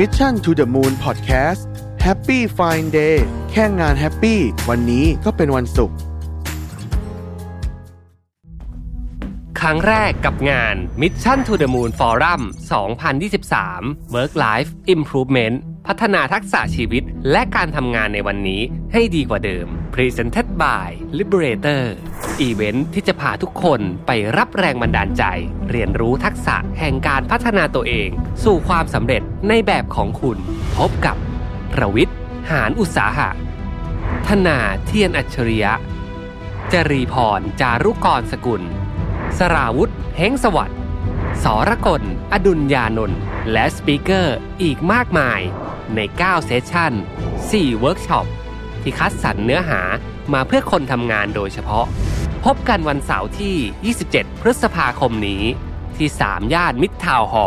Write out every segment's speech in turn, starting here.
Mission to the Moon Podcast Happy Fine Day แค่งานแฮปปี้วันนี้ก็เป็นวันศุกร์ครั้งแรกกับงาน Mission to the Moon Forum 2023 Work Life Improvement พัฒนาทักษะชีวิตและการทำงานในวันนี้ให้ดีกว่าเดิม Presented by Liberator event ที่จะพาทุกคนไปรับแรงบันดาลใจ เรียนรู้ทักษะแห่งการพัฒนาตัวเอง สู่ความสำเร็จในแบบของคุณ พบกับระวิทย์หานอุตสาหะ ธนาเธียรอัจฉริยะ จรีพร จารุกรสกุล สราวุธเฮ้งสวัสดิ์สรกล อดุลยานนท์และ speaker อีกมากมายใน 9 session 4 เวิร์กช็อป ที่คัดสรรเนื้อหามาเพื่อคนทำงานโดยเฉพาะ พบกันวันเสาร์ที่ 27 พฤษภาคมนี้ ที่สามย่านมิตรทาวน์ฮอลล์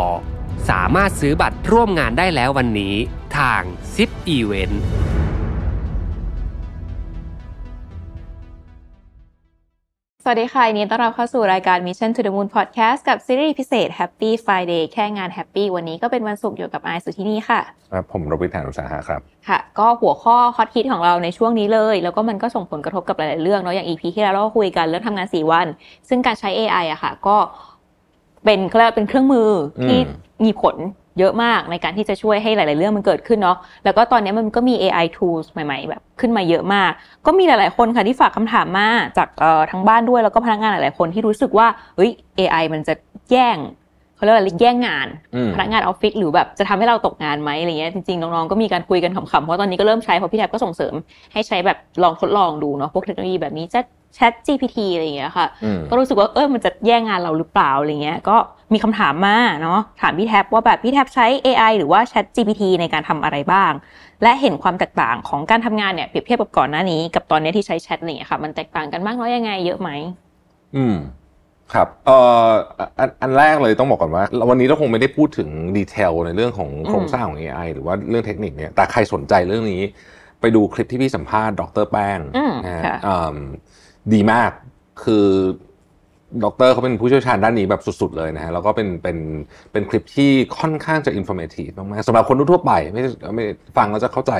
สามารถซื้อบัตรร่วมงานได้แล้ววันนี้ทาง Zipevent สวัสดีค่ะยินดีต้อนรับเข้าสู่รายการ Mission to the Moon Podcast กับซีรีส์พิเศษ Happy Friday แค่งาน Happy วันนี้ก็เป็นวันศุกร์อยู่กับไอซ์สุที่นี่ค่ะครับผมรวิศ หาญอุตสาหะครับ ค่ะ ก็หัวข้อฮอตฮิตของเราในช่วงนี้เลย แล้วก็มันก็ส่งผลกระทบกับหลายๆเรื่องเนาะอย่าง EP ที่แล้วเราก็คุยกันเรื่องทำงาน 4 วัน ซึ่งการใช้ AI อะค่ะ ก็เป็นเขาเรียกว่าเป็นเครื่องมือที่อืมมีผล เยอะมากในการที่จะช่วยให้หลาย ๆ เรื่องมันเกิดขึ้นเนาะแล้วก็ตอนนี้มันก็มี AI tools ใหม่ ๆ แบบขึ้นมาเยอะมาก ก็มีหลาย ๆ คนค่ะที่ฝากคำถามมาจากทั้งบ้านด้วยแล้วก็พนักงานหลาย ๆ คนที่รู้สึกว่าเฮ้ย AI มันจะแย่ง เขาเรียกว่าอะไรแย่งงานอืมพนักงานออฟฟิศหรือแบบจะทำให้เราตกงานไหมอะไรเงี้ยจริงๆ น้องๆ ก็มีการคุยกันขำๆ เพราะตอนนี้ก็เริ่มใช้เพราะพี่แทบก็ส่งเสริมให้ใช้แบบลองทดลองดูเนาะพวกเทคโนโลยีแบบนี้จะ Chat GPT อะไรอย่างเงี้ยค่ะอืมก็รู้สึกว่าเออมันจะแย่งงานเราหรือเปล่าอะไรเงี้ยก็มีคำถามมาเนาะถามพี่แท็บว่าแบบพี่แท็บใช้ AI หรือว่า Chat GPT ในการทำอะไรบ้าง และเห็นความแตกต่างของการทำงานเนี่ยเปรียบเทียบกับก่อนหน้านี้กับตอนนี้ที่ใช้แชทอะไรเงี้ยค่ะ มันแตกต่างกันมากน้อยยังไงเยอะไหมอืม ครับเอ่ออันอันแรกเลยต้องบอกก่อนว่า วันนี้เราคงไม่ได้พูดถึงดีเทลในเรื่องของโครงสร้างของ AI หรือว่าเรื่องเทคนิคเนี่ยแต่ใครสนใจเรื่องนี้ ไปดูคลิปที่พี่สัมภาษณ์ดรแป้งอืมนะฮะค่ะอืมดีมากคือ ดรเขาเป็นผู้เชี่ยวชาญด้านนี้แบบสุด ๆ เลยนะฮะแล้วก็เป็นเป็นเป็นคลิปที่ค่อนข้างจะ informative มากๆสำหรับคนทั่วๆไปไม่ไม่ฟังแล้วจะเข้าใจ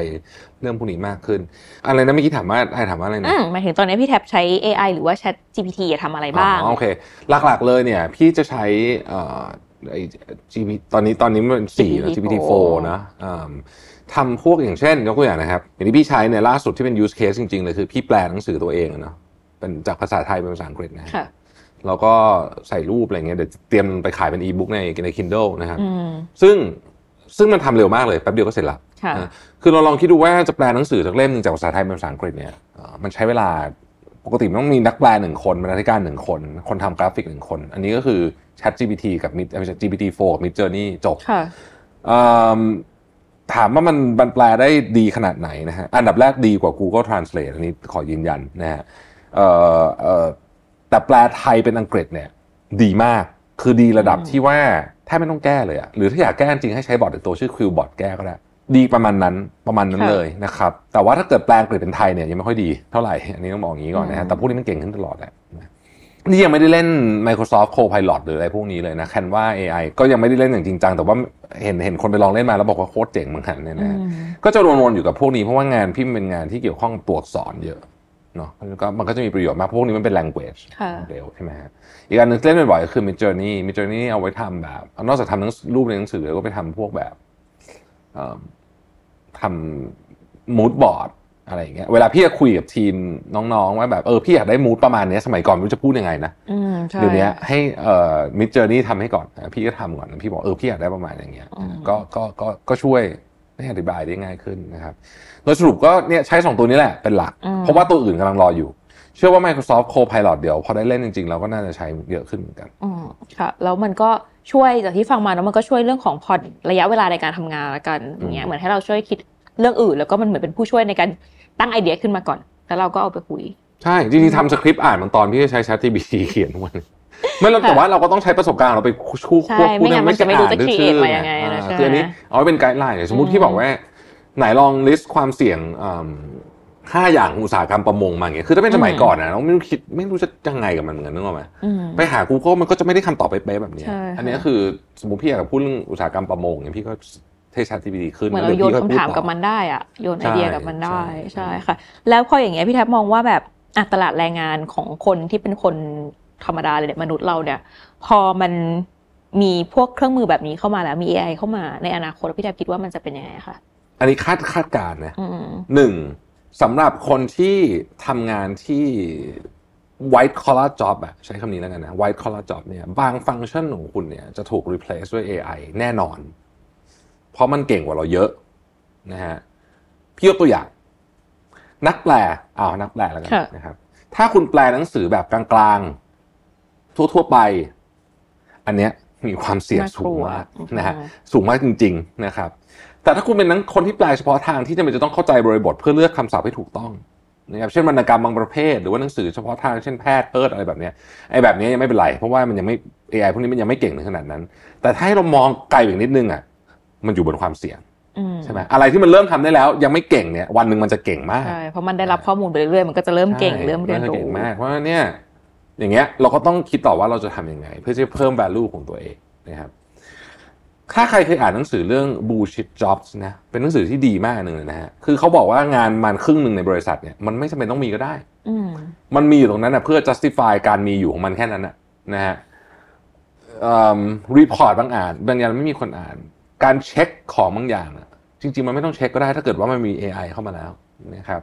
เรื่องพวกนี้มากขึ้น อะไรนะเมื่อกี้ถามว่าใครถามว่าอะไรนะอืมหมายถึงตอนนี้พี่แท็ปใช้ AI หรือว่า Chat GPT อะทำอะไรบ้างอ๋อโอเค หลักๆเลยเนี่ย พี่จะใช้เอ่อไอ้ GPT ตอนนี้ตอนนี้มันสี่นะ GPT-4 GPT-4 นะอืมทำพวกอย่างเช่นยกตัวอย่างนะครับอย่างที่พี่ใช้เนี่ยล่าสุดที่เป็น use case จริงๆเลยคือพี่แปลหนังสือตัวเองอะเนาะเป็นจากภาษาไทยเป็นภาษาอังกฤษนะฮะค่ะ แล้วก็ใส่รูปอะไรเงี้ยเดี๋ยวเตรียมไปขายเป็นอีบุ๊กในใน Kindle นะครับอืมซึ่งซึ่งมันทำเร็วมากเลยแป๊บเดียวก็เสร็จละค่ะนะคือเราลองคิดดูว่าจะแปลหนังสือจากเล่มหนึ่งจากภาษาไทยเป็นภาษาอังกฤษเนี่ยเอ่อมันใช้เวลาปกติมันต้องมีนักแปลหนึ่งคนบรรณาธิการหนึ่งคน คนทำกราฟิกหนึ่งคน อันนี้ก็คือ Chat GPT กับ Mid เอ่อไม่ใช่ GPT-4 กับ Mid Journey จบค่ะเอิ่มถามว่ามันมันแปลได้ดีขนาดไหนนะฮะอันดับแรกดีกว่า Google Translate อันนี้ขอยืนยันนะฮะเอ่อเอ่อ แต่แปลไทยเป็นอังกฤษเนี่ยดีมากคือดีระดับอืมที่ว่าแทบไม่ต้องแก้เลยอะหรือถ้าอยากแก้จริงให้ใช้บอทตัวชื่อ Quillbot แก้ก็ได้ดีประมาณนั้นประมาณนั้นเลยนะครับแต่ว่าถ้าเกิดแปลอังกฤษเป็นไทยเนี่ยยังไม่ค่อยดีเท่าไหร่อันนี้ต้องบอกอย่างนี้ก่อนนะฮะแต่พวกนี้มันเก่งขึ้นตลอดแหละนะนี่ยังไม่ได้เล่น Microsoft Copilot หรืออะไรพวกนี้เลยนะ Canva AI ก็ยังไม่ได้เล่นอย่างจริงจังแต่ว่าเห็นเห็นคนไปลองเล่นมาแล้วบอกว่าโคตรเจ๋งเหมือนกันเนี่ยนะฮะอืมก็จะวนๆอยู่กับพวกนี้เพราะว่างานพี่มันเป็นงานที่เกี่ยวข้องกับตัวอักษรเยอะ เนาะมันก็มันก็จะมีประโยชน์มากเพราะพวกนี้มันเป็น language ค่ะเร็วใช่ไหมฮะอีกอันหนึงที่เล่นบ่อยๆก็คือ Mid Journey Mid Journey เอาไว้ทำแบบ นอกจากทำหนังสือรูปในหนังสือแล้วก็ไปทำพวกแบบเอิ่มทำ mood board อะไรอย่างเงี้ยเวลาพี่จะคุยกับทีมน้องๆว่าแบบเออพี่อยากได้ mood ประมาณเนี้ยสมัยก่อนไม่รู้จะพูดยังไงนะอืมใช่เดี๋ยวนี้ให้เอ่อมิดเจอร์นี่ทำให้ก่อนนะพี่ก็ทำก่อนพี่บอกเออพี่อยากได้ประมาณอย่างเงี้ยอืมก็ก็ก็ก็ช่วย ให้อธิบายได้ง่ายขึ้นนะครับโดยสรุปก็เนี่ยใช้ 2 ตัวนี้แหละเป็นหลัก เพราะว่าตัวอื่นกำลังรออยู่ เชื่อว่า Microsoft Copilot เดี๋ยวพอได้เล่นจริงๆ เราก็น่าจะใช้เยอะขึ้นเหมือนกันอืมค่ะ แล้วมันก็ช่วยจากที่ฟังมาแล้วมันก็ช่วยเรื่องของพอระยะเวลาในการทำงานละกันอย่างเงี้ยเหมือนให้เราช่วยคิดเรื่องอื่น แล้วก็มันเหมือนเป็นผู้ช่วยในการตั้งไอเดียขึ้นมาก่อน แล้วเราก็เอาไปคุย ใช่จริงๆทำสคริปต์อ่านบางตอนพี่ก็ใช้ ChatGPT เขียนทุกวัน ไม่แล้วค่ะแต่ว่าเราก็ต้องใช้ประสบการณ์เราไปคู่ใช่ควบคู่ไม่งั้นมันจะไม่รู้จะอ่านด้วย create ชื่อมายังไงนะอ่าใช่คืออันนี้เอาไว้เป็น guideline สมมติอืมพี่บอกว่า ไหนลอง list ความเสี่ยงอืมห้าอย่างของอุตสาหกรรมประมงมาอย่างเงี้ย คือถ้าเป็นสมัยก่อนนะเราไม่รู้คิดไม่รู้จะยังไงกับมันเหมือนกันนึกออกไหมอืมไปหา Google มันก็จะไม่ได้คำตอบเป๊ะๆแบบเนี้ยใช่ค่ะอันเนี้ยคือสมมติพี่อยากจะพูดเรื่องอุตสาหกรรมประมงเนี่ยพี่ก็ให้ ChatGPT ขึ้นเหมือนเราโยนดี๋วคำพี่ถามพูดต่อกับมันได้อะโยนไอเดียกับมันได้ใช่ใช่ค่ะ แล้วพออย่างเงี้ยพี่แท็บมองว่าแบบอะตลาดแรงงานของคนที่เป็นคน ธรรมดาเลยเนี่ยมนุษย์เราเนี่ย พอมันมีพวกเครื่องมือแบบนี้เข้ามาแล้วมี AI เข้ามาในอนาคตพี่แท็บคิดว่ามันจะเป็นยังไงคะอันนี้คาดคาดการณ์นะอืมหนึ่งสำหรับคนที่ทำงานที่ white collar job อะใช้คำนี้แล้วกันนะ white collar job เนี่ยบางฟังก์ชันของคุณเนี่ยจะถูก replace ด้วย AI แน่นอน เพราะมันเก่งกว่าเราเยอะนะฮะพี่ยกตัวอย่าง นักแปลอ้าวนักแปลแล้วกันค่ะนะครับ ถ้าคุณแปลหนังสือแบบกลางๆ ทั่วๆไป อันเนี้ยมีความเสี่ยงสูงมากนะฮะสูงมากจริง ๆนะครับ แต่ถ้าคุณเป็นนักคนที่แปลเฉพาะทางที่จำเป็นจะต้องเข้าใจบริบทเพื่อเลือกคำศัพท์ให้ถูกต้องนะครับเช่นวรรณกรรมบางประเภท หรือว่าหนังสือเฉพาะทางเช่นแพทย์เพิร์ดอะไรแบบเนี้ยไอ้แบบนี้ยังไม่เป็นไร เพราะว่ามันยังไม่ AI พวกนี้มันยังไม่เก่งถึงขนาดนั้น แต่ถ้าให้เรามองไกลอีกนิดนึงอะมันอยู่บนความเสี่ยงอืมใช่ไหมอะไรที่มันเริ่มทำได้แล้ว ยังไม่เก่งเนี่ย วันหนึ่งมันจะเก่งมากใช่เพราะมันได้รับข้อมูลไปเรื่อยๆมันก็จะเริ่มเก่งใช่เริ่มเรียนาจะรู้เก่งมากเพราะฉะนั้นเนี่ย อย่างเงี้ยเราก็ต้องคิดต่อว่าเราจะทำยังไง เพื่อจะเพิ่ม value ของตัวเองนะครับถ้าใครเคยอ่านหนังสือเรื่อง bullshit jobs นะเป็นหนังสือที่ดีมากหนึ่งเลยนะฮะคือเขาบอกว่างานมันครึ่งหนึ่งในบริษัทเนี่ยมันไม่จำเป็นต้องมีก็ได้อืมมันมีอยู่ตรงนั้นนะเพื่อ justify การมีอยู่ของมันแค่นั้นนะนะฮะ report บางอ่านบางอย่างไม่มีคนอ่าน การเช็คของบางอย่างอะจริง ๆ มันไม่ต้องเช็คก็ได้ ถ้าเกิดว่ามันมี AI เข้ามาแล้วนะครับ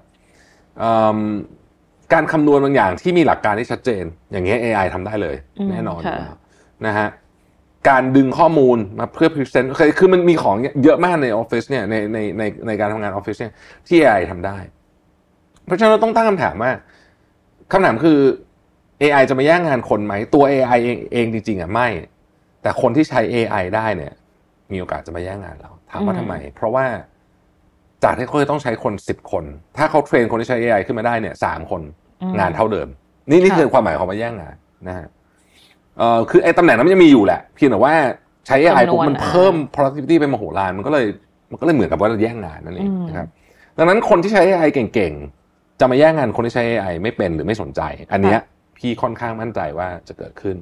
อืม การคำนวณบางอย่างที่มีหลักการที่ชัดเจน อย่างเงี้ย AI ทำได้เลยอืมแน่นอนอยู่ค่ะแล้วนะฮะการดึงข้อมูลมาเพื่อ present คือคือมันมีของเยอะมากในออฟฟิศเนี่ยในในในในการทำงานออฟฟิศเนี่ยที่ AI ทำได้ เพราะฉะนั้นเราต้องตั้งคำถามว่าคำถามคือ AI จะมาแย่งงานคนไหม ตัว AI เองเองจริงๆอะไม่ แต่คนที่ใช้ AI ได้เนี่ย มีโอกาสจะมาแย่งงานเราถามว่าอืมทำไม เพราะว่า จากที่เขาจะต้องใช้คนสิบคน ถ้าเขาเทรนคนที่ใช้ AI ขึ้นมาได้เนี่ยสามคนอืมงานเท่าเดิม นี่นี่ค่ะคือความหมายของมาแย่งงานนะฮะเอ่อคือไอ้ตำแหน่งนั้นมันยังมีอยู่แหละ เพียงแต่ว่าใช้ AI ปุ๊บมันเพิ่ม productivity ไปมโหฬารมันก็เลยมันก็เลยเหมือนกับว่าเราแย่งงานนั่นเองนะครับดังนั้นคนที่ใช้ AI เก่งๆ จะมาแย่งงานคนที่ใช้ AI ไม่เป็นหรือไม่สนใจ อันเนี้ยพี่ค่อนข้างมั่นใจว่าจะเกิดขึ้น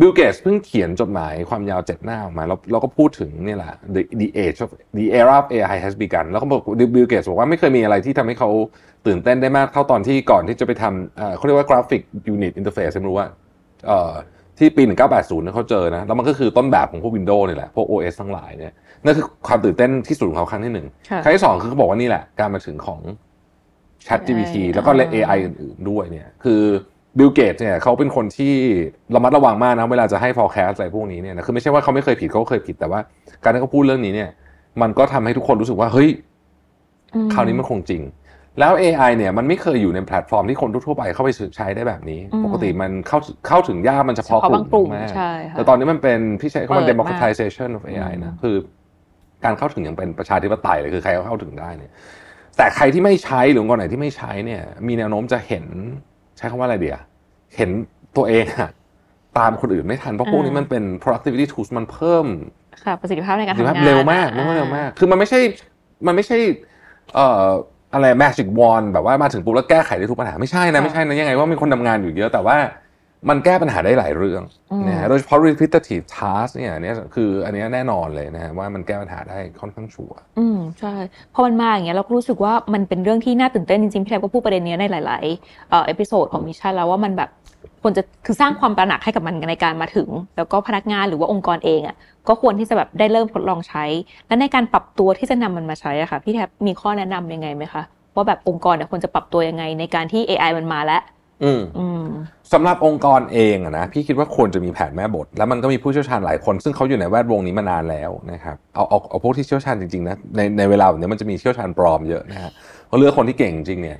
บิลเกตส์เพิ่งเขียนจดหมายความยาวเจ็ดหน้าออกมาแล้วเราก็พูดถึงเนี่ยแหละ the the age of the era of AI has begun แล้วก็บอกบิลเกตส์บอกว่าไม่เคยมีอะไรที่ทำให้เขาตื่นเต้นได้มากเท่าตอนที่ก่อนที่จะไปทำเอ่อเขาเรียกว่า graphic unit interface ไม่รู้ว่าเอ่อที่ปี 1980เนี่ยเขาเจอนะ แล้วมันก็คือต้นแบบของพวก Windows นี่แหละ พวก OS ทั้งหลายเนี่ยนั่นคือความตื่นเต้นที่สุดของเขาครั้งที่หนึ่งค่ะครั้งที่สองคือเขาบอกว่านี่แหละ การมาถึงของ Chat GPT AI แล้วก็ AI อื่นๆด้วยเนี่ยคือ บิลเกตส์เนี่ยเขาเป็นคนที่ระมัดระวังมากนะเวลาจะให้ forecast อะไรพวกนี้เนี่ยนะคือไม่ใช่ว่าเขาไม่เคยผิดเขาก็เคยผิดแต่ว่า การที่เขาพูดเรื่องนี้เนี่ย มันก็ทำให้ทุกคนรู้สึกว่าเฮ้ยอืมคราวนี้มันคงจริง แล้ว AI เนี่ยมันไม่เคยอยู่ในแพลตฟอร์มที่คนทั่วๆไปเข้าไปใช้ได้แบบนี้อืมปกติมันเข้าเข้าถึงยากมันเฉพาะเฉพาะบางกลุ่มมากใช่ค่ะแต่ตอนนี้มันเป็นพี่ใช้คำว่าเปิดมาก democratization of AI นะอืมคือการเข้าถึงอย่างเป็นประชาธิปไตยเลยคือใครก็เข้าถึงได้เนี่ย แต่ใครที่ไม่ใช้หรือองค์กรไหนที่ไม่ใช้เนี่ย มีแนวโน้มจะเห็น ใช้คำว่าอะไรเดียเห็นตัวเองอะตามคนอื่นไม่ทัน เพราะพวกนี้มันเป็น productivity tools มันเพิ่มค่ะประสิทธิภาพในการถือทำว่างานเร็วมากมันก็เร็วมาก คือมันไม่ใช่มันไม่ใช่เอ่ออะไร magic wand แบบว่ามาถึงปุ๊บแล้วแก้ไขได้ทุกปัญหาไม่ใช่นะไม่ใช่นะยังไงว่ามีคนทำงานอยู่เยอะแต่ว่า มันแก้ปัญหาได้หลายเรื่องนะฮะโดยเฉพาะ repetitive task เนี่ยอันเนี้ยคืออันเนี้ยแน่นอนเลยนะฮะว่ามันแก้ปัญหาได้ค่อนข้างชัวร์อืมใช่พอมันมาอย่างเงี้ยเราก็รู้สึกว่ามันเป็นเรื่องที่น่าตื่นเต้นจริงๆพี่แท็ปก็พูดประเด็นเนี้ยในหลายๆเอ่อ episode ของ Mission แล้วว่ามันแบบควรจะคือสร้างความตระหนักให้กับมันในการมาถึง แล้วก็พนักงานหรือว่าองค์กรเองอะก็ควรที่จะแบบได้เริ่มทดลองใช้ และในการปรับตัวที่จะนำมันมาใช้อะค่ะพี่แท็ปมีข้อแนะนำยังไงไหมคะว่าแบบองค์กรเนี่ยควรจะปรับตัวยังไงในการที่ AI มันมาแล้วอืม อืมสำหรับองค์กรเองอะนะพี่คิดว่าควรจะมีแผนแม่บท แล้วมันก็มีผู้เชี่ยวชาญหลายคน ซึ่งเขาอยู่ในแวดวงนี้มานานแล้วนะครับเอาเอาเอาพวกที่เชี่ยวชาญจริงๆนะในในเวลาแบบนี้มันจะมีเชี่ยวชาญปลอมเยอะนะฮะเขาเลือกคนที่เก่งจริงเนี่ย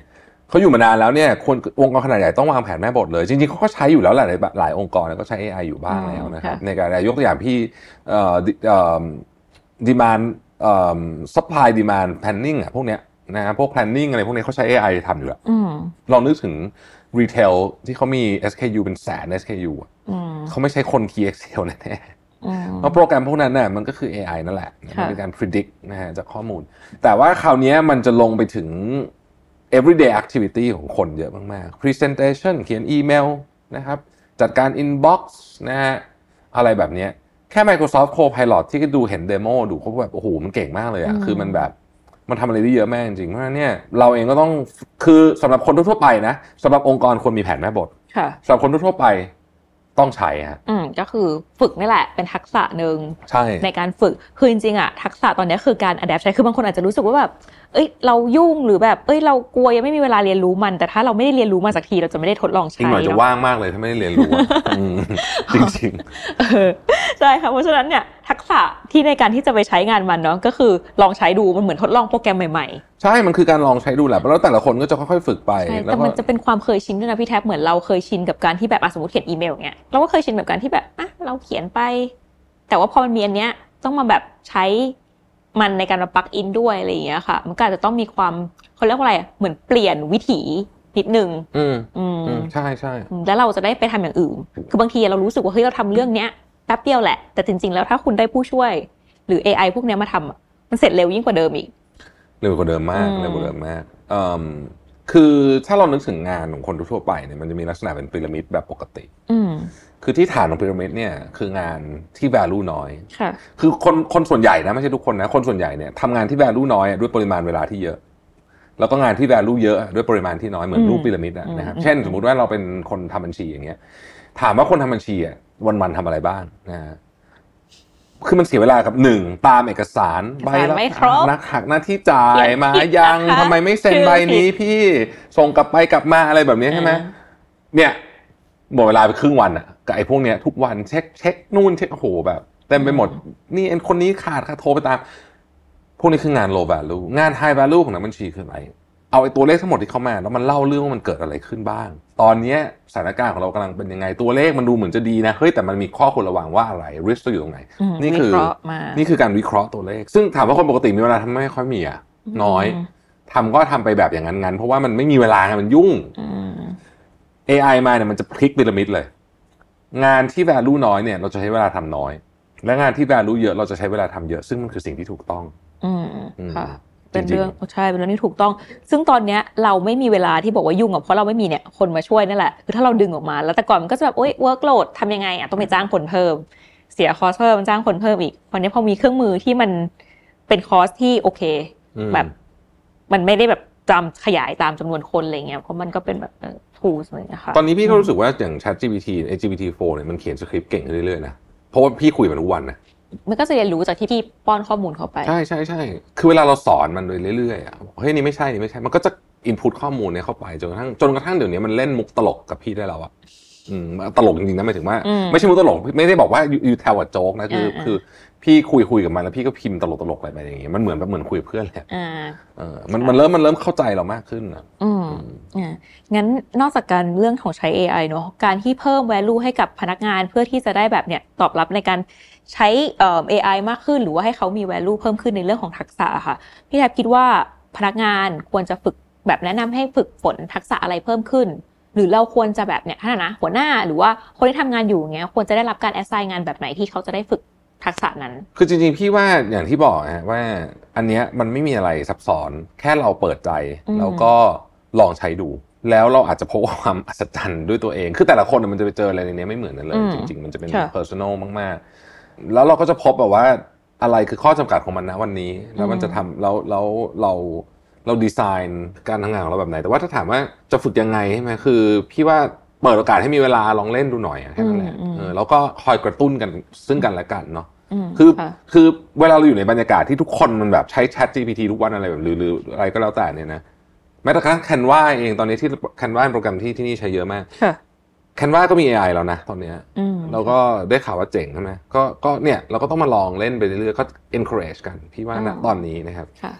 เขาอยู่มานานแล้วเนี่ยคนองค์กรขนาดใหญ่ต้องวางแผนแม่บทเลย จริงๆเขาก็ใช้อยู่แล้วแหละในหลายองค์กรก็ใช้ AI อยู่บ้างแล้วนะครับค่ะในการยกตัวอย่างพี่เอ่อเอ่อ demand เอ่อ supply demand planning อะพวกเนี้ยนะฮะพวก planning อะไรพวกนี้เขาใช้ AI ทำอยู่แล้วอืมลองนึกถึง retail ที่เขามี SKU เป็นแสน SKU อะอืมเขาไม่ใช้คน key Excel แน่อืมๆเพราะโปรแกรมพวกนั้นน่ะมันก็คือ AI นั่นแหละค่ะมันเป็นการ predict นะฮะจากข้อมูล แต่ว่าคราวนี้มันจะลงไปถึง everyday activity ของคนเยอะมากๆ presentation เขียนอีเมลนะครับ จัดการ inbox นะฮะอะไรแบบเนี้ยค่ Microsoft Copilot ที่ดูเห็น demo ดูเขาแบบ โอ้โห มันเก่งมากเลยอะอืมคือมันแบบ มันทำอะไรได้เยอะมากจริงๆเพราะฉะนั้นเนี่ยเราเองก็ต้องคือสำหรับคนทั่วๆไปนะสำหรับองค์กรควรมีแผนแม่บทค่ะสำหรับคนทั่วๆไปต้องใช้ฮะอืมก็คือฝึกนี่แหละเป็นทักษะหนึ่งใช่ในการฝึกคือจริงๆอะทักษะตอนนี้คือการ adapt ใช้คือบางคนอาจจะรู้สึกว่าแบบเอ้ยเรายุ่งหรือแบบเอ้ยเรากลัวยังไม่มีเวลาเรียนรู้มัน แต่ถ้าเราไม่ได้เรียนรู้มาสักทีเราจะไม่ได้ทดลองอีใช้กหน่อยจะเนาะว่างมากเลยถ้าไม่ได้เรียนรู้อะอืมจริงเออ ใช่ค่ะเพราะฉะนั้นเนี่ยทักษะที่ในการที่จะไปใช้งานมันเนาะก็คือลองใช้ดูมันเหมือนทดลองโปรแกรมใหม่ๆ ใช่ มันคือการลองใช้ดูแหละแล้วแต่ละคนก็จะค่อยๆฝึกไปๆใช่แล้แต่วก็มันจะเป็นความเคยชินด้วยนะพี่แท็บเหมือนเราเคยชินกับการที่แบบอะสมมติเขียนอีเมลเงี้ยเราก็เคยชินกับการที่แบบอะเราเขียนไป แต่ว่าพอมันมีอันเนี้ยต้องมาแบบใช้มันในการมาปลักอินด้วยอะไรอย่างเงี้ยค่ะ มันก็อาจจะต้องมีความเขาเรียกว่าอะไรอะเหมือนเปลี่ยนวิถีนิดนึง อืม อืมอืมใช่ใช่ แล้วเราจะได้ไปทำอย่างอื่น คือบางทีเรารู้สึกว่าเฮ้ยเราทำเรื่องเนี้ย แป๊บเดียวแหละ แต่จริง ๆ แล้วถ้าคุณได้ผู้ช่วย หรือ AI พวกเนี้ยมาทำอะมันเสร็จเร็วยิ่งกว่าเดิมอีก เร็วกว่าเดิมมากอืมเร็วกว่าเดิมมากเอ่มคือถ้าเรานึกถึงงานของคนทั่วๆไปเนี่ยมันจะมีลักษณะเป็นพีระมิดแบบปกติอืมคือที่ฐานของพีระมิดเนี่ยคืองานที่ value น้อยค่ะคือคนคนส่วนใหญ่นะไม่ใช่ทุกคนนะคนส่วนใหญ่เนี่ยทำงานที่ value น้อยด้วยปริมาณเวลาที่เยอะ แล้วก็งานที่ value เยอะด้วยปริมาณที่น้อยเหมือนอืมรูปพีระมิดอะนะครับอืมเช่น สมมุติว่าเราเป็นคนทำบัญชีอย่างเงี้ย ถามว่าคนทำบัญชีอะ วันๆทำอะไรบ้างนะฮะคือมันเสียเวลากับหนึ่งตามเอกสารใบเอกสารไม่ครบนักหักหน้าที่จ่าเขียยนมาผิดยังนะคะทำไมไม่เซ็นชื่อใบนี้ผิดพี่ส่งกลับไปกลับมาอะไรแบบนี้ใช่ไหมอ่าเนี่ยหมดเวลาไปครึ่งวันอะกับไอ้พวกเนี้ยทุกวันเช็คเช็คนู่นเช็คโอ้โหแบบเต็มไปหมด นี่ไอ้คนนี้ขาดค่ะโทรไปตาม พวกนี้คืองาน low value งาน high value ของนักบัญชีคืออะไร เอาไอ้ตัวเลขทั้งหมดที่เขามา แล้วมันเล่าเรื่องว่ามันเกิดอะไรขึ้นบ้าง ตอนเนี้ยสถานการณ์ของเรากำลังเป็นยังไงตัวเลขมันดูเหมือนจะดีนะเฮ้ยแต่มันมีข้อควรระวังว่าอะไร risk อยู่ตรงไหนอืมนี่คือวิเคราะห์มานี่คือการวิเคราะห์ตัวเลข ซึ่งถามว่าคนปกติมีเวลาทำไม่ค่อยมีอะน้อยอืมทำก็ทำไปแบบอย่างนั้นงั้นเพราะว่ามันไม่มีเวลาไงมันยุ่งอืม AI มาเนี่ยมันจะพลิกพีระมิดเลย งานที่ value น้อยเนี่ย เราจะใช้เวลาทำน้อย และงานที่ value เยอะเราจะใช้เวลาทำเยอะ ซึ่งมันคือสิ่งที่ถูกต้อง อืมอืมค่ะจริ เป็งๆนเรื่องใช่เป็นเรื่องที่ถูกต้อง ซึ่งตอนเนี้ยเราไม่มีเวลาที่บอกว่ายุ่งอะเพราะเราไม่มีเนี่ยคนมาช่วยนั่นแหละคือถ้าเราดึงออกมา แล้วแต่ก่อนมันก็จะแบบโอ๊ย workload ทำยังไงอะต้องไปจ้างคนเพิ่ม เสียคอสเพิ่มจ้างคนเพิ่มอีกตอนนี้พอมีเครื่องมือที่มันเป็นคอสที่โอเคอืมแบบ มันไม่ได้แบบจำขยายตามจำนวนคนอะไรเงี้ยเพราะมันก็เป็นแบบเออ tools อะไรอย่างเงี้ยค่ะตอนนี้พี่ก็รู้สึกว่าอย่าง Chat GPT ไอ้ GPT-4 เนี่ยมันเขียนสคริปต์เก่งขึ้นเรื่อยๆนะเพราะว่าพี่คุยมันทุกวันนะ มันก็จะเรียนรู้จากที่พี่ป้อนข้อมูลเข้าไป ใช่ใช่ใช่คือเวลาเราสอนมันเรื่อยๆอะเฮ้ยนี่ไม่ใช่นี่ไม่ใช่ มันก็จะอินพุตข้อมูลเนี่ยเข้าไปจนกระทั่งจนกระทั่งเดี๋ยวนี้มันเล่นมุกตลกกับพี่ได้แล้วอะอืมตลกจริงๆนะหมายถึงว่าอืมไม่ใช่มุกตลกไม่ได้บอกว่าอยู่แถวโจ๊กนะคืออ่าๆคือพี่คุยคุยกับมันแล้วพี่ก็พิมพ์ตลกๆอะไรไปอย่างเงี้ยมันเหมือนแบบเหมือนคุยกับเพื่อนเลยอะอ่าเออมันมันเริ่มมันเริ่มเข้าใจเรามากขึ้นอะอืมอ่างั้นนอกจากการเรื่องของใช้ AI เนอะการที่เพิ่ม value ให้กับพนักงานเพื่อที่จะได้แบบเนี่ยตอบรับในการ ใช้เอ่อ AI มากขึ้น หรือว่าให้เขามี value เพิ่มขึ้นในเรื่องของทักษะอะค่ะ พี่แทบคิดว่าพนักงานควรจะฝึกแบบแนะนำให้ฝึกฝนทักษะอะไรเพิ่มขึ้น หรือเราควรจะแบบเนี่ยถ้านะหัวหน้าหรือว่าคนที่ทำงานอยู่อย่างเงี้ยควรจะได้รับการ assign งานแบบไหนที่เขาจะได้ฝึกทักษะนั้น คือจริงๆ พี่ว่าอย่างที่บอกฮะว่าอันเนี้ยมันไม่มีอะไรซับซ้อนแค่เราเปิดใจอืมแล้วก็ลองใช้ดู แล้วเราอาจจะพบความอัศจรรย์ด้วยตัวเอง คือแต่ละคนน่ะมันจะไปเจออะไรในเนี้ยไม่เหมือนกันเลย จริง ๆ มันจะเป็นค่ะ personal มากๆ แล้วเราก็จะพบแบบว่าอะไรคือข้อจำกัดของมันนะวันนี้ แล้วมันจะทำแล้วแล้วเราเราดีไซน์การทำงานของเราแบบไหน แต่ว่าถ้าถามว่าจะฝึกยังไงใช่ไหมคือ พี่ว่าเปิดโอกาสให้มีเวลาลองเล่นดูหน่อยอะแค่นั้นแหละอืมอืมเออแล้วก็คอยกระตุ้นกันซึ่งกันและกันเนาะมคือค่ะคือเวลาเราอยู่ในบรรยากาศที่ทุกคนมันแบบใช้ Chat GPT ทุกวันอะไรแบบหรือหรืออะไรก็แล้วแต่เนี่ยนะแม้แต่กระทั่ง Canva เองตอนนี้ที่ Canva เป็นโปรแกรมที่ที่นี่ใช้เยอะมาก ค่ะ Canva ก็มี AI แล้วนะตอนเนี้ยอืมเราก็ได้ข่าวว่าเจ๋งใช่ไหมก็ก็เนี่ยเราก็ต้องมาลองเล่นไปเรื่อยๆก็ encourage กันพี่ว่าณตอนนี้นะครับค่ะ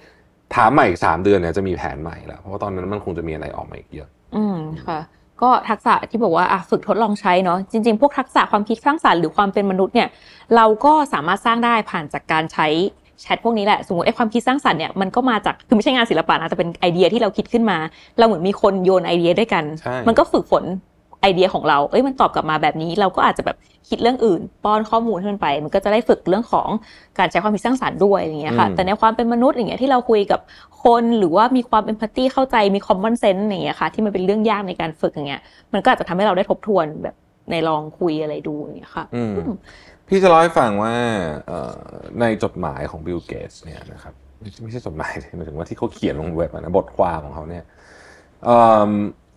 ถามใหม่อีกสามเดือนเนี่ยจะมีแผนใหม่แล้ว เพราะว่าตอนนั้นมันคงจะมีอะไรออกมาอีกเยอะ อืมค่ะ ก็ทักษะที่บอกว่าอะฝึกทดลองใช้เนาะจริง ๆ พวกทักษะความคิดสร้างสรรค์หรือความเป็นมนุษย์เนี่ย เราก็สามารถสร้างได้ผ่านจากการใช้แชทพวกนี้แหละสมมติไอ้ความคิดสร้างสรรค์เนี่ยมันก็มาจากคือไม่ใช่งานศิลปะนะแต่เป็นไอเดียที่เราคิดขึ้นมา เราเหมือนมีคนโยนไอเดียด้วยกันใช่มันก็ฝึกฝน ไอเดียของเราเอ้ยมันตอบกลับมาแบบนี้ เราก็อาจจะแบบคิดเรื่องอื่น ป้อนข้อมูลให้มันไป มันก็จะได้ฝึกเรื่องของการใช้ความคิดสร้างสรรค์ด้วยอย่างเงี้ยค่ะอืมแต่ในความเป็นมนุษย์อย่างเงี้ยที่เราคุยกับคนหรือว่ามีความ empathy เข้าใจมี common sense อย่างเงี้ยค่ะ ที่มันเป็นเรื่องยากในการฝึกอย่างเงี้ย มันก็อาจจะทำให้เราได้ทบทวนแบบในลองคุยอะไรดูอย่างเงี้ยค่ะอืมอืมพี่จะเล่าให้ฟังว่าเอ่อในจดหมายของบิลเกตส์เนี่ยนะครับไม่ใช่ไม่ใช่จดหมายหมายถึงว่าที่เขาเขียนลงเว็บอะนะบทความของเขาเนี่ยเอิ่ม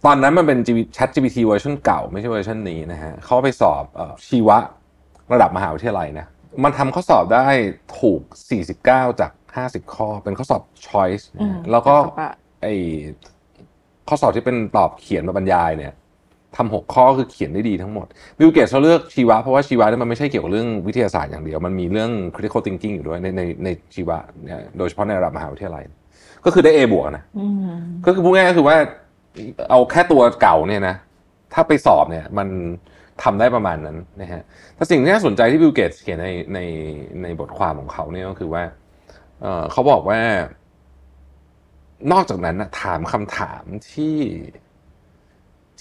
ตอนนั้นมันเป็น Chat GPT เวอร์ชันเก่า ไม่ใช่เวอร์ชันนี้นะฮะเขาไปสอบเออชีวะระดับมหาวิทยาลัยนะมันทำข้อสอบได้ถูก 49 จาก 50 ข้อ เป็นข้อสอบ choice นะอืมฮะแล้วก็แล้วก็ไอข้อสอบที่เป็นตอบเขียนมาบรรยายเนี่ยทำหกข้อคือเขียนได้ดีทั้งหมดบิลเกตเขาเลือกชีวะ เพราะว่าชีวะเนี่ยมันไม่ใช่เกี่ยวกับเรื่องวิทยาศาสตร์อย่างเดียว มันมีเรื่อง critical thinking อยู่ด้วยในในในชีวะเนี่ยโดยเฉพาะในระดับมหาวิทยาลัย ก็คือได้ A บวกนะอืมก็คือพูดง่ายๆก็คือว่า เอาแค่ตัวเก่าเนี่ยนะถ้าไปสอบเนี่ยมันทำได้ประมาณนั้นนะฮะแต่สิ่งที่น่าสนใจที่บิลเกตเขียนในในในบทความของเขาเนี่ยก็คือว่าเเขาบอกว่า นอกจากนั้นนะถามคำถามที่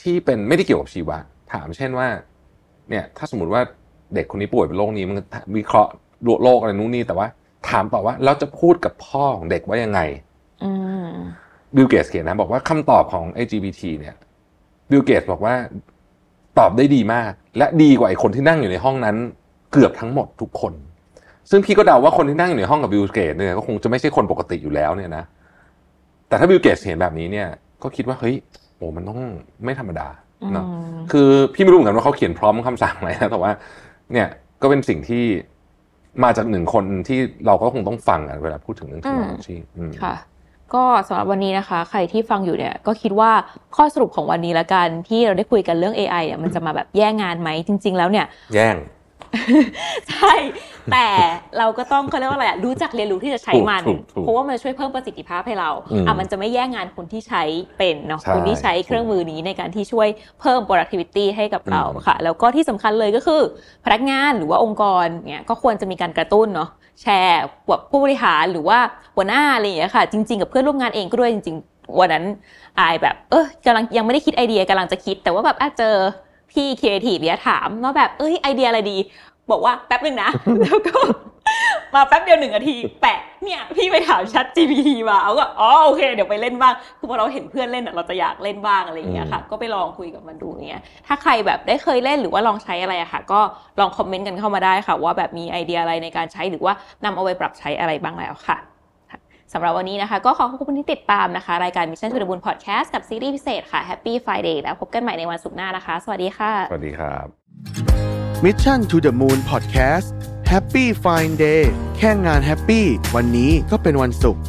ที่เป็นไม่ได้เกี่ยวกับชีวะ ถามเช่นว่า เนี่ย ถ้าสมมติว่าเด็กคนนี้ป่วยเป็นโรคนี้มันวิเคราะห์โรคอะไรนู้นนี่แต่ว่า ถามต่อว่าเราจะพูดกับพ่อของเด็กว่ายังไงอื บิลเกตเขียนนะบอกว่าคำตอบของ LGBT เนี่ยบิลเกตบอกว่าตอบได้ดีมาก และดีกว่าไอ้คนที่นั่งอยู่ในห้องนั้น เกือบทั้งหมดทุกคน ซึ่งพี่ก็เดาว่าคนที่นั่งอยู่ในห้องกับบิลเกตเนี่ยก็คงจะไม่ใช่คนปกติอยู่แล้วเนี่ยนะแต่ถ้าบิลเกตเห็นแบบนี้เนี่ย ก็คิดว่าเฮ้ยโอ้มันต้องไม่ธรรมดาเนาะอืมคือพี่ไม่รู้เหมือนกันว่าเขาเขียนพร้อมคำสั่งอะไรนะแต่ว่า เนี่ยก็เป็นสิ่งที่มาจากหนึ่งคนที่เราก็คงต้องฟังกันเวลาพูดถึงเรื่องเทคโนโลยีอืมค่ะ ก็สำหรับวันนี้นะคะ ใครที่ฟังอยู่เนี่ยก็คิดว่าข้อสรุปของวันนี้ละกันที่เราได้คุยกันเรื่อง AI เนี่ยมันจะมาแบบแย่งงานไหมจริง ๆ แล้วเนี่ย แย่ง ใช่ แต่เราก็ต้องเขาเรียกว่าอะไรอะรู้จักเรียนรู้ที่จะใช้มัน ถูกถูกถูกเพราะว่ามันช่วยเพิ่มประสิทธิภาพให้เราอืมอะมันจะไม่แย่งงานคนที่ใช้เป็นเนาะใช่คนที่ใช้เครื่องมือนี้ในการที่ช่วยเพิ่ม productivity ให้กับเราอืม ค่ะ แล้วก็ที่สำคัญเลยก็คือ พนักงานหรือว่าองค์กรเนี่ยก็ควรจะมีการกระตุ้นเนาะ แชร์กับผู้บริหารหรือว่าหัวหน้าอะไรอย่างเงี้ยค่ะ จริง ๆ กับเพื่อนร่วมงานเองก็ด้วยจริง ๆ วันนั้นอายแบบ เออกำลังยังไม่ได้คิดไอเดียกำลังจะคิด แต่ว่าแบบอาเจอพี่ครีเอทีฟเนี่ยถามว่าแบบเอ้ยไอเดียอะไรดี บอกว่าแป๊บหนึ่งนะ แล้วก็มาแป๊บเดียวหนึ่งนาที แปะเนี่ยพี่ไปถามชัด GPT มาเอาก็อ๋อโอเค เดี๋ยวไปเล่นบ้างคือพอเราเห็นเพื่อนเล่นอะเราจะอยากเล่นบ้างอะไรอย่างเงี้ยค่ะ ก็ไปลองคุยกับมันดูอย่างเงี้ยถ้าใครแบบได้เคยเล่นหรือว่าลองใช้อะไรอะค่ะ ก็ลองคอมเมนต์กันเข้ามาได้ค่ะ ว่าแบบมีไอเดียอะไรในการใช้หรือว่านำเอาไปปรับใช้อะไรบ้างแล้วค่ะสำหรับวันนี้นะคะ ก็ขอขอบคุณที่ติดตามนะคะ รายการ Mission to the Moon Podcast กับซีรีส์พิเศษค่ะ Happy Friday แล้วพบกันใหม่ในวันศุกร์หน้านะคะ สวัสดีค่ะ สวัสดีครับ Mission to the Moon Podcast Happy Fine Day แค่งานแฮปปี้วันนี้ก็เป็นวันศุกร์